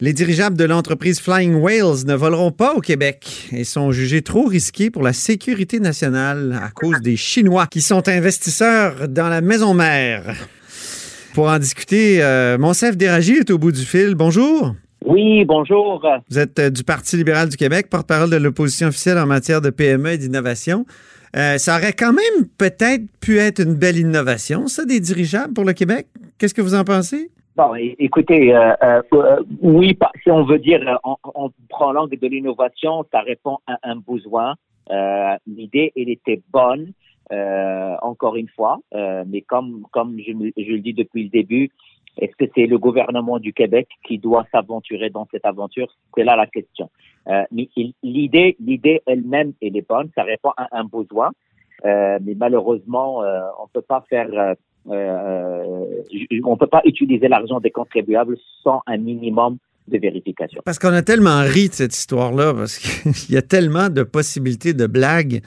Les dirigeables de l'entreprise Flying Whales ne voleront pas au Québec et sont jugés trop risqués pour la sécurité nationale à cause des Chinois qui sont investisseurs dans la maison mère. Pour en discuter, euh, Monsef Déragi est au bout du fil. Bonjour. Oui, bonjour. Vous êtes euh, du Parti libéral du Québec, porte-parole de l'opposition officielle en matière de PME et d'innovation. Euh, ça aurait quand même peut-être pu être une belle innovation, ça, des dirigeables pour le Québec. Qu'est-ce que vous en pensez? Bon, écoutez, oui, si on veut dire, on, prend l'angle de l'innovation, ça répond à un besoin. L'idée, elle était bonne. Euh, encore une fois. Euh, mais comme, comme je, le dis depuis le début, est-ce que c'est le gouvernement du Québec qui doit s'aventurer dans cette aventure? C'est là la question. Euh, l'idée, l'idée elle-même, elle est bonne. Ça répond à un besoin. Euh, mais malheureusement, euh, on peut pas faire, on peut pas utiliser l'argent des contribuables sans un minimum de vérification. Parce qu'on a tellement ri de cette histoire-là, parce qu'il y a tellement de possibilités de blagues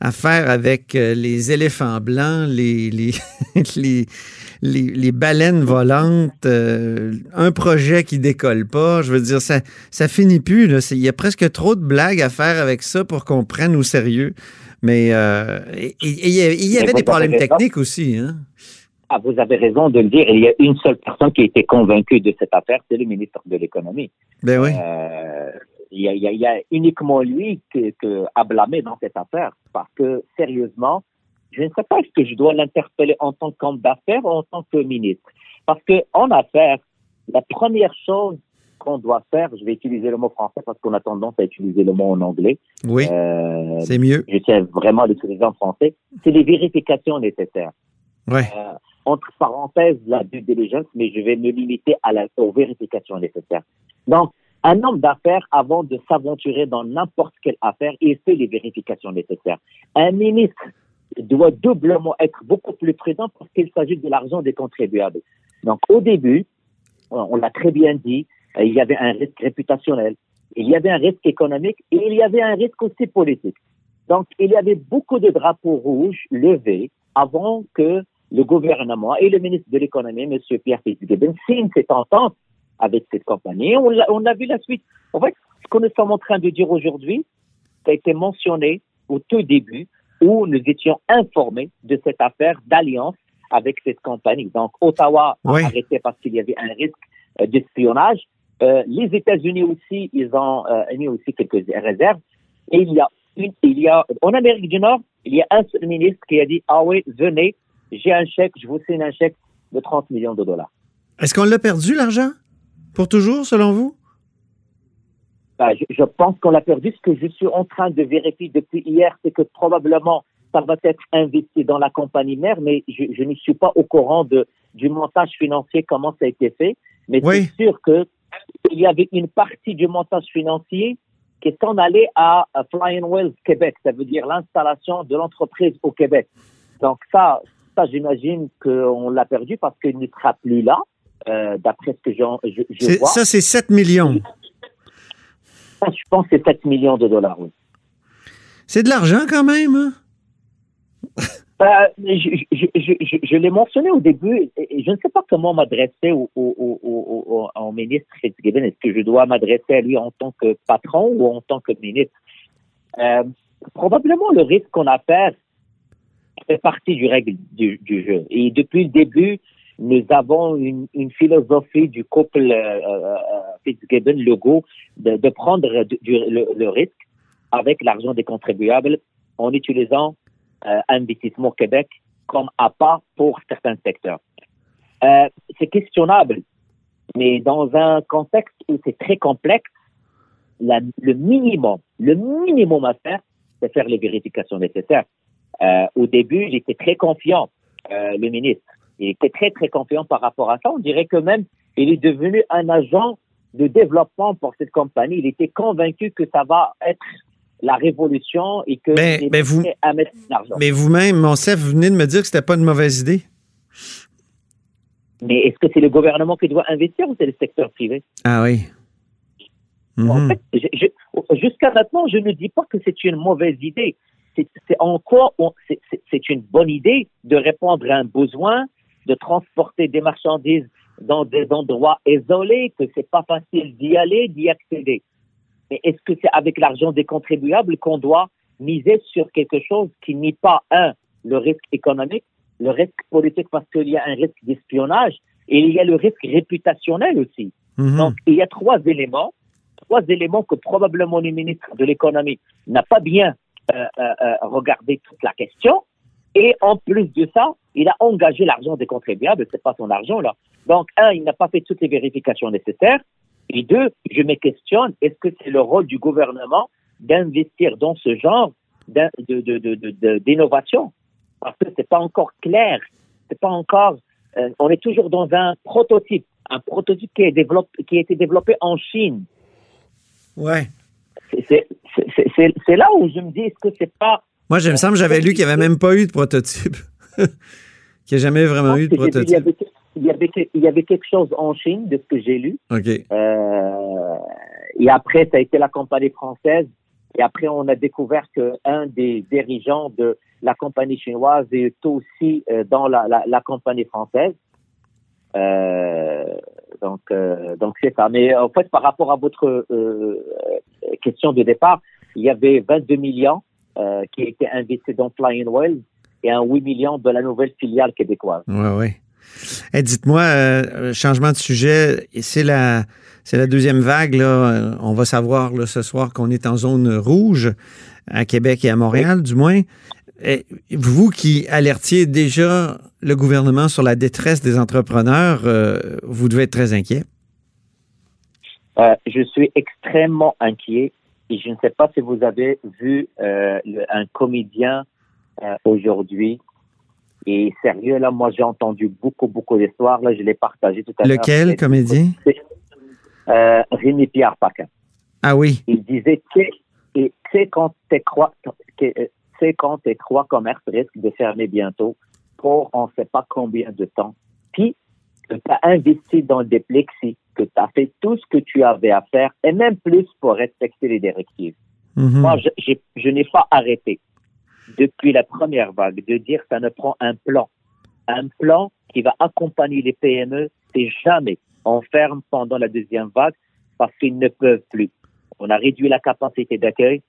à faire avec euh, les éléphants blancs, les, les, les, les, baleines volantes, euh, un projet qui décolle pas. Je veux dire, ça, ça finit plus. Il y a presque trop de blagues à faire avec ça pour qu'on prenne au sérieux. Mais euh, il y, avait des problèmes techniques aussi. Hein? Ah, vous avez raison de le dire. Il y a une seule personne qui a été convaincue de cette affaire, c'est le ministre de l'Économie. Ben oui il y, a, uniquement lui que, que, à blâmer dans cette affaire. Parce que, sérieusement, je ne sais pas est-ce que je dois l'interpeller en tant qu'homme d'affaires ou en tant que ministre. Parce que en affaires, la première chose qu'on doit faire, je vais utiliser le mot français parce qu'on a tendance à utiliser le mot en anglais. Oui. Euh, c'est mieux. Je tiens vraiment à l'utiliser en français. C'est les vérifications nécessaires. Ouais. Euh, entre parenthèses, la due diligence, mais je vais me limiter aux vérifications nécessaires. Donc, un homme d'affaires, avant de s'aventurer dans n'importe quelle affaire, il fait les vérifications nécessaires. Un ministre doit doublement être beaucoup plus présent parce qu'il s'agit de l'argent des contribuables. Donc, au début, on l'a très bien dit, euh, il y avait un risque réputationnel, il y avait un risque économique et il y avait un risque aussi politique. Donc, il y avait beaucoup de drapeaux rouges levés avant que le gouvernement et le ministre de l'économie, M. Pierre Fitzgibbon, signent cette entente avec cette compagnie. On a, on a vu la suite. En fait, ce que nous sommes en train de dire aujourd'hui, ça a été mentionné au tout début où nous étions informés de cette affaire d'alliance avec cette compagnie. Donc, Ottawa a arrêté parce qu'il y avait un risque euh, d'espionnage. Euh, les États-Unis aussi, ils ont euh, mis aussi quelques réserves. Et il y a une, il y a, en Amérique du Nord, il y a un seul ministre qui a dit, ah oui, venez, j'ai un chèque, je vous signe un chèque de 30 millions de dollars. Est-ce qu'on l'a perdu, l'argent? Pour toujours, selon vous? Ben, je, pense qu'on l'a perdu. Ce que je suis en train de vérifier depuis hier, c'est que probablement ça va être investi dans la compagnie mère, mais je, ne suis pas au courant de, du montage financier, comment ça a été fait. Mais c'est sûr que il y avait une partie du montage financier qui est en allé à, Flying Wells Québec. Ça veut dire l'installation de l'entreprise au Québec. Donc ça, ça j'imagine qu'on l'a perdu parce qu'il ne sera plus là. Euh, d'après ce que je, je vois. Ça, c'est 7 millions. je pense que c'est 7 millions de dollars, oui. C'est de l'argent quand même, hein? euh, je, l'ai mentionné au début, et je ne sais pas comment m'adresser au, au, ministre Fitzgibbon. Est-ce que je dois m'adresser à lui en tant que patron ou en tant que ministre? Euh, probablement le risque qu'on a fait fait partie du règle du, jeu. Et depuis le début, nous avons une, philosophie du couple euh, euh, Fitzgibbon-Legault de, prendre le, risque avec l'argent des contribuables en utilisant euh, Investissement Québec comme appât pour certains secteurs. Euh, c'est questionnable, mais dans un contexte où c'est très complexe, le minimum, le minimum à faire, c'est faire les vérifications nécessaires. Euh, au début, j'étais très confiant, euh, le ministre il était très, très confiant par rapport à ça. On dirait que même, il est devenu un agent de développement pour cette compagnie. Il était convaincu que ça va être la révolution et que mais, mais vous, à mettre l'argent. Mais vous-même, Monsef, vous venez de me dire que c'était pas une mauvaise idée. Mais est-ce que c'est le gouvernement qui doit investir ou c'est le secteur privé? Ah oui. En mhm. fait, jusqu'à maintenant, je ne dis pas que c'est une mauvaise idée. C'est encore, c'est une bonne idée de répondre à un besoin, de transporter des marchandises dans des endroits isolés, que c'est pas facile d'y aller, d'y accéder. Mais est-ce que c'est avec l'argent des contribuables qu'on doit miser sur quelque chose qui n'est pas, un, le risque économique, le risque politique parce qu'il y a un risque d'espionnage et il y a le risque réputationnel aussi. Mhm. Donc, il y a trois éléments, trois éléments que probablement le ministre de l'économie n'a pas bien euh, euh, euh, regardé toute la question. Et en plus de ça, il a engagé l'argent des contribuables, c'est pas son argent là. Donc, un, il n'a pas fait toutes les vérifications nécessaires. Et deux, je me questionne, est-ce que c'est le rôle du gouvernement d'investir dans ce genre d'innovation? Parce que c'est pas encore clair. C'est pas encore, on est toujours dans un prototype, un prototype qui, qui a été développé en Chine. Ouais. C'est là où je me dis, est-ce que c'est pas. Moi, je me semble j'avais lu qu'il n'y avait même pas eu de prototype. qu'il n'y a jamais vraiment eu de prototype il y, avait, il y avait quelque chose en Chine, de ce que j'ai lu. Euh, et après, ça a été la compagnie française. Et après, on a découvert qu'un des dirigeants de la compagnie chinoise est aussi euh, dans la, la, la, compagnie française. Euh, donc, euh, donc c'est ça. Mais en fait, par rapport à votre euh, question de départ, il y avait 22 millions qui étaient investis dans Flying Wells et un 8 millions de la nouvelle filiale québécoise. Oui, oui. Eh, dites-moi, euh, changement de sujet, c'est la, c'est la deuxième vague. Là. Euh, on va savoir là, ce soir qu'on est en zone rouge à Québec et à Montréal, du moins. Et vous qui alertiez déjà le gouvernement sur la détresse des entrepreneurs, euh, vous devez être très inquiet. Je suis extrêmement inquiet et je ne sais pas si vous avez vu un comédien aujourd'hui et sérieux, là, moi, j'ai entendu beaucoup, beaucoup d'histoires. Là, je l'ai partagé tout à l'heure. Lequel, comédien? Euh, Rémi Pierre Paquin. Ah oui. Il disait, tu sais, quand tes trois, quand tes trois commerces risquent de fermer bientôt pour on ne sait pas combien de temps, puis que tu as investi dans des plexis, que tu as fait tout ce que tu avais à faire, et même plus pour respecter les directives. Mhm. Moi, je, je n'ai pas arrêté depuis la première vague, de dire ça ne prend un plan. Un plan qui va accompagner les PME, c'est jamais on ferme pendant la deuxième vague parce qu'ils ne peuvent plus. On a réduit la capacité d'accueil,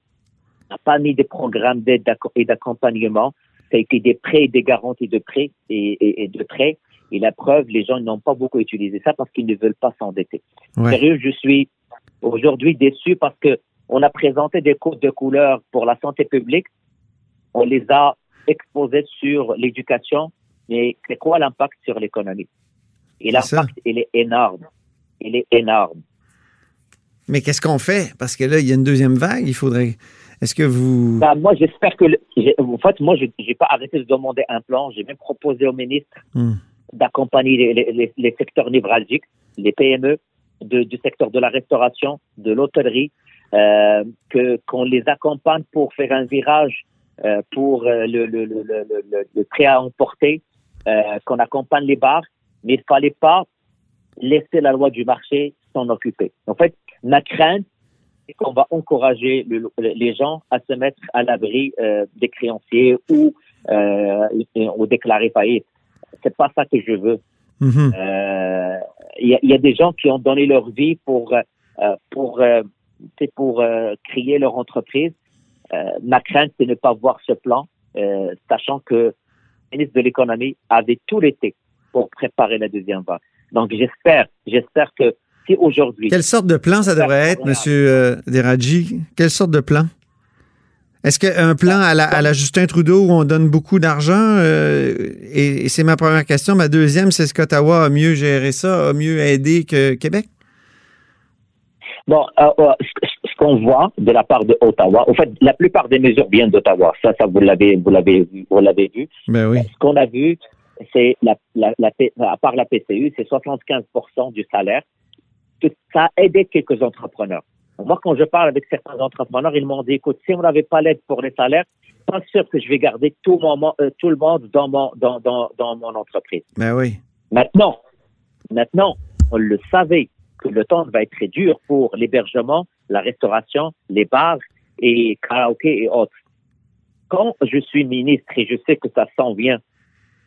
on n'a pas mis des programmes d'aide et d'accompagnement, ça a été des prêts et des garanties de prêts et, de prêts. Et la preuve, les gens n'ont pas beaucoup utilisé ça parce qu'ils ne veulent pas s'endetter. Sérieux, je suis aujourd'hui déçu parce que on a présenté des codes de couleur pour la santé publique on les a exposés sur l'éducation, mais c'est quoi l'impact sur l'économie? Et l'impact, il est énorme. Il est énorme. Mais qu'est-ce qu'on fait? Parce que là, il y a une deuxième vague, il faudrait... Est-ce que vous... Ben, moi, j'espère que... En fait, moi, je n'ai pas arrêté de demander un plan. J'ai même proposé au ministre hmm. D'accompagner les, secteurs névralgiques, les PME, du secteur de la restauration, de l'hôtellerie, euh, que qu'on les accompagne pour faire un virage euh, pour euh, le, prêt à emporter, qu'on accompagne les bars, mais il ne fallait pas laisser la loi du marché s'en occuper. En fait, ma crainte, c'est qu'on va encourager les gens à se mettre à l'abri des créanciers ou, ou déclarer faillite. C'est pas ça que je veux. Il y, y, a des gens qui ont donné leur vie pour pour pour créer leur entreprise euh, ma crainte, c'est de ne pas voir ce plan, euh, sachant que le ministre de l'économie avait tout l'été pour préparer la deuxième vague. Donc j'espère, j'espère que si aujourd'hui. Quelle sorte de plan ça devrait être, Monsieur euh, Deradji? Quelle sorte de plan? Est-ce qu'un plan à la, à la, Justin Trudeau où on donne beaucoup d'argent Et, c'est ma première question. Ma deuxième, c'est est-ce qu'Ottawa a mieux géré ça, a mieux aidé que Québec? Bon, qu'on voit de la part de Ottawa, en fait, la plupart des mesures viennent d'Ottawa. Ça, ça vous l'avez, vous l'avez, vous l'avez vu. Ben oui. Ce qu'on a vu, c'est la, la, la, à part la PCU, c'est 75% du salaire ça a aidé quelques entrepreneurs. Moi, quand je parle avec certains entrepreneurs, ils m'ont dit, écoute, si on n'avait pas l'aide pour les salaires, pas sûr que je vais garder tout, mon, euh, tout le monde dans mon, dans, dans, dans mon entreprise. Ben oui. Maintenant, maintenant, on le savait que le temps va être très dur pour l'hébergement, la restauration, les bars et karaoké et autres. Quand je suis ministre et je sais que ça s'en vient,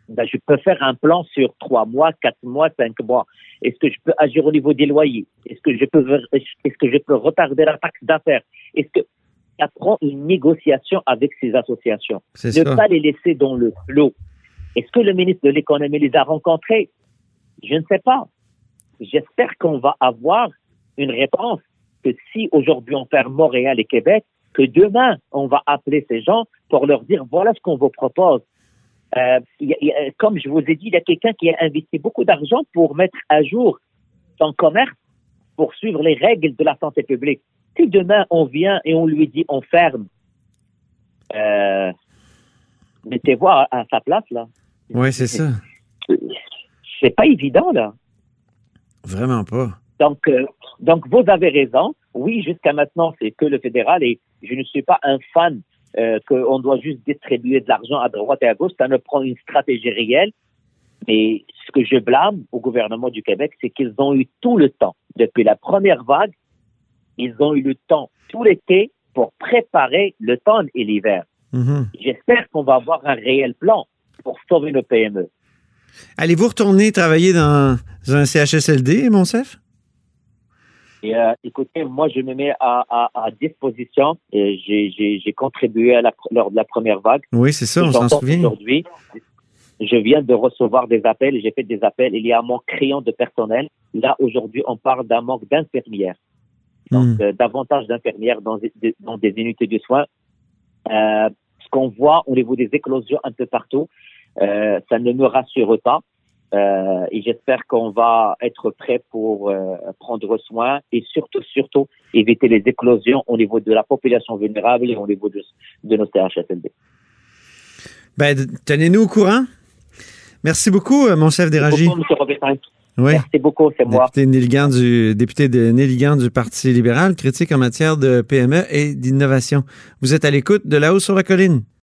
ben je peux faire un plan sur trois mois, quatre mois, cinq mois. Est-ce que je peux agir au niveau des loyers? Est-ce que je peux est-ce que je peux retarder la taxe d'affaires? Est-ce que ça prend une négociation avec ces associations? Ne pas les laisser dans le flot. Est-ce que le ministre de l'économie les a rencontrés? Je ne sais pas. J'espère qu'on va avoir une réponse que si aujourd'hui on ferme Montréal et Québec, que demain on va appeler ces gens pour leur dire voilà ce qu'on vous propose. Euh, comme je vous ai dit, il y a quelqu'un qui a investi beaucoup d'argent pour mettre à jour son commerce pour suivre les règles de la santé publique. Si demain on vient et on lui dit on ferme, euh, mettez-vous à, à, sa place là. Oui, c'est ça. C'est pas évident là. Vraiment pas. Donc, euh, donc vous avez raison. Oui, jusqu'à maintenant, c'est que le fédéral et je ne suis pas un fan euh, qu'on doit juste distribuer de l'argent à droite et à gauche. Ça ne prend une stratégie réelle. Mais ce que je blâme au gouvernement du Québec, c'est qu'ils ont eu tout le temps. Depuis la première vague, ils ont eu le temps tout l'été pour préparer le temps et l'hiver. Mm-hmm. J'espère qu'on va avoir un réel plan pour sauver nos PME. Allez-vous retourner travailler dans un CHSLD, Monsef? Et, euh, écoutez, moi, je me mets à, à, à disposition. J'ai contribué à la, lors de la première vague. Oui, c'est ça, on s'en souvient. Aujourd'hui, je viens de recevoir des appels. J'ai fait des appels. Il y a un manque criant de personnel. Là, aujourd'hui, on parle d'un manque d'infirmières. Donc, hmm. euh, davantage d'infirmières dans, dans, des unités de soins. Euh, ce qu'on voit au niveau des éclosions un peu partout, ça ne me rassure pas. Euh, et j'espère qu'on va être prêt pour euh, prendre soin et surtout, surtout, éviter les éclosions au niveau de la population vulnérable et au niveau de, de nos CHSLD. Ben, tenez-nous au courant. Merci beaucoup, mon chef d'Éragie. Oui. Merci beaucoup, c'est moi. Député, du, député de Néligan du Parti libéral, critique en matière de PME et d'innovation. Vous êtes à l'écoute de La Haut sur la Colline.